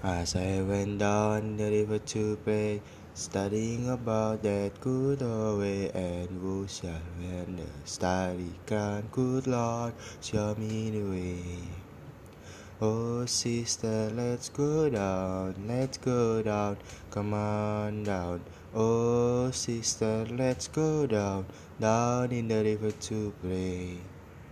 As I went down the river to pray, studying about that good old way, and who shall when the study can, good Lord, show me the way. Oh sister, let's go down, let's go down, come on down. Oh sister, let's go down, down in the river to pray.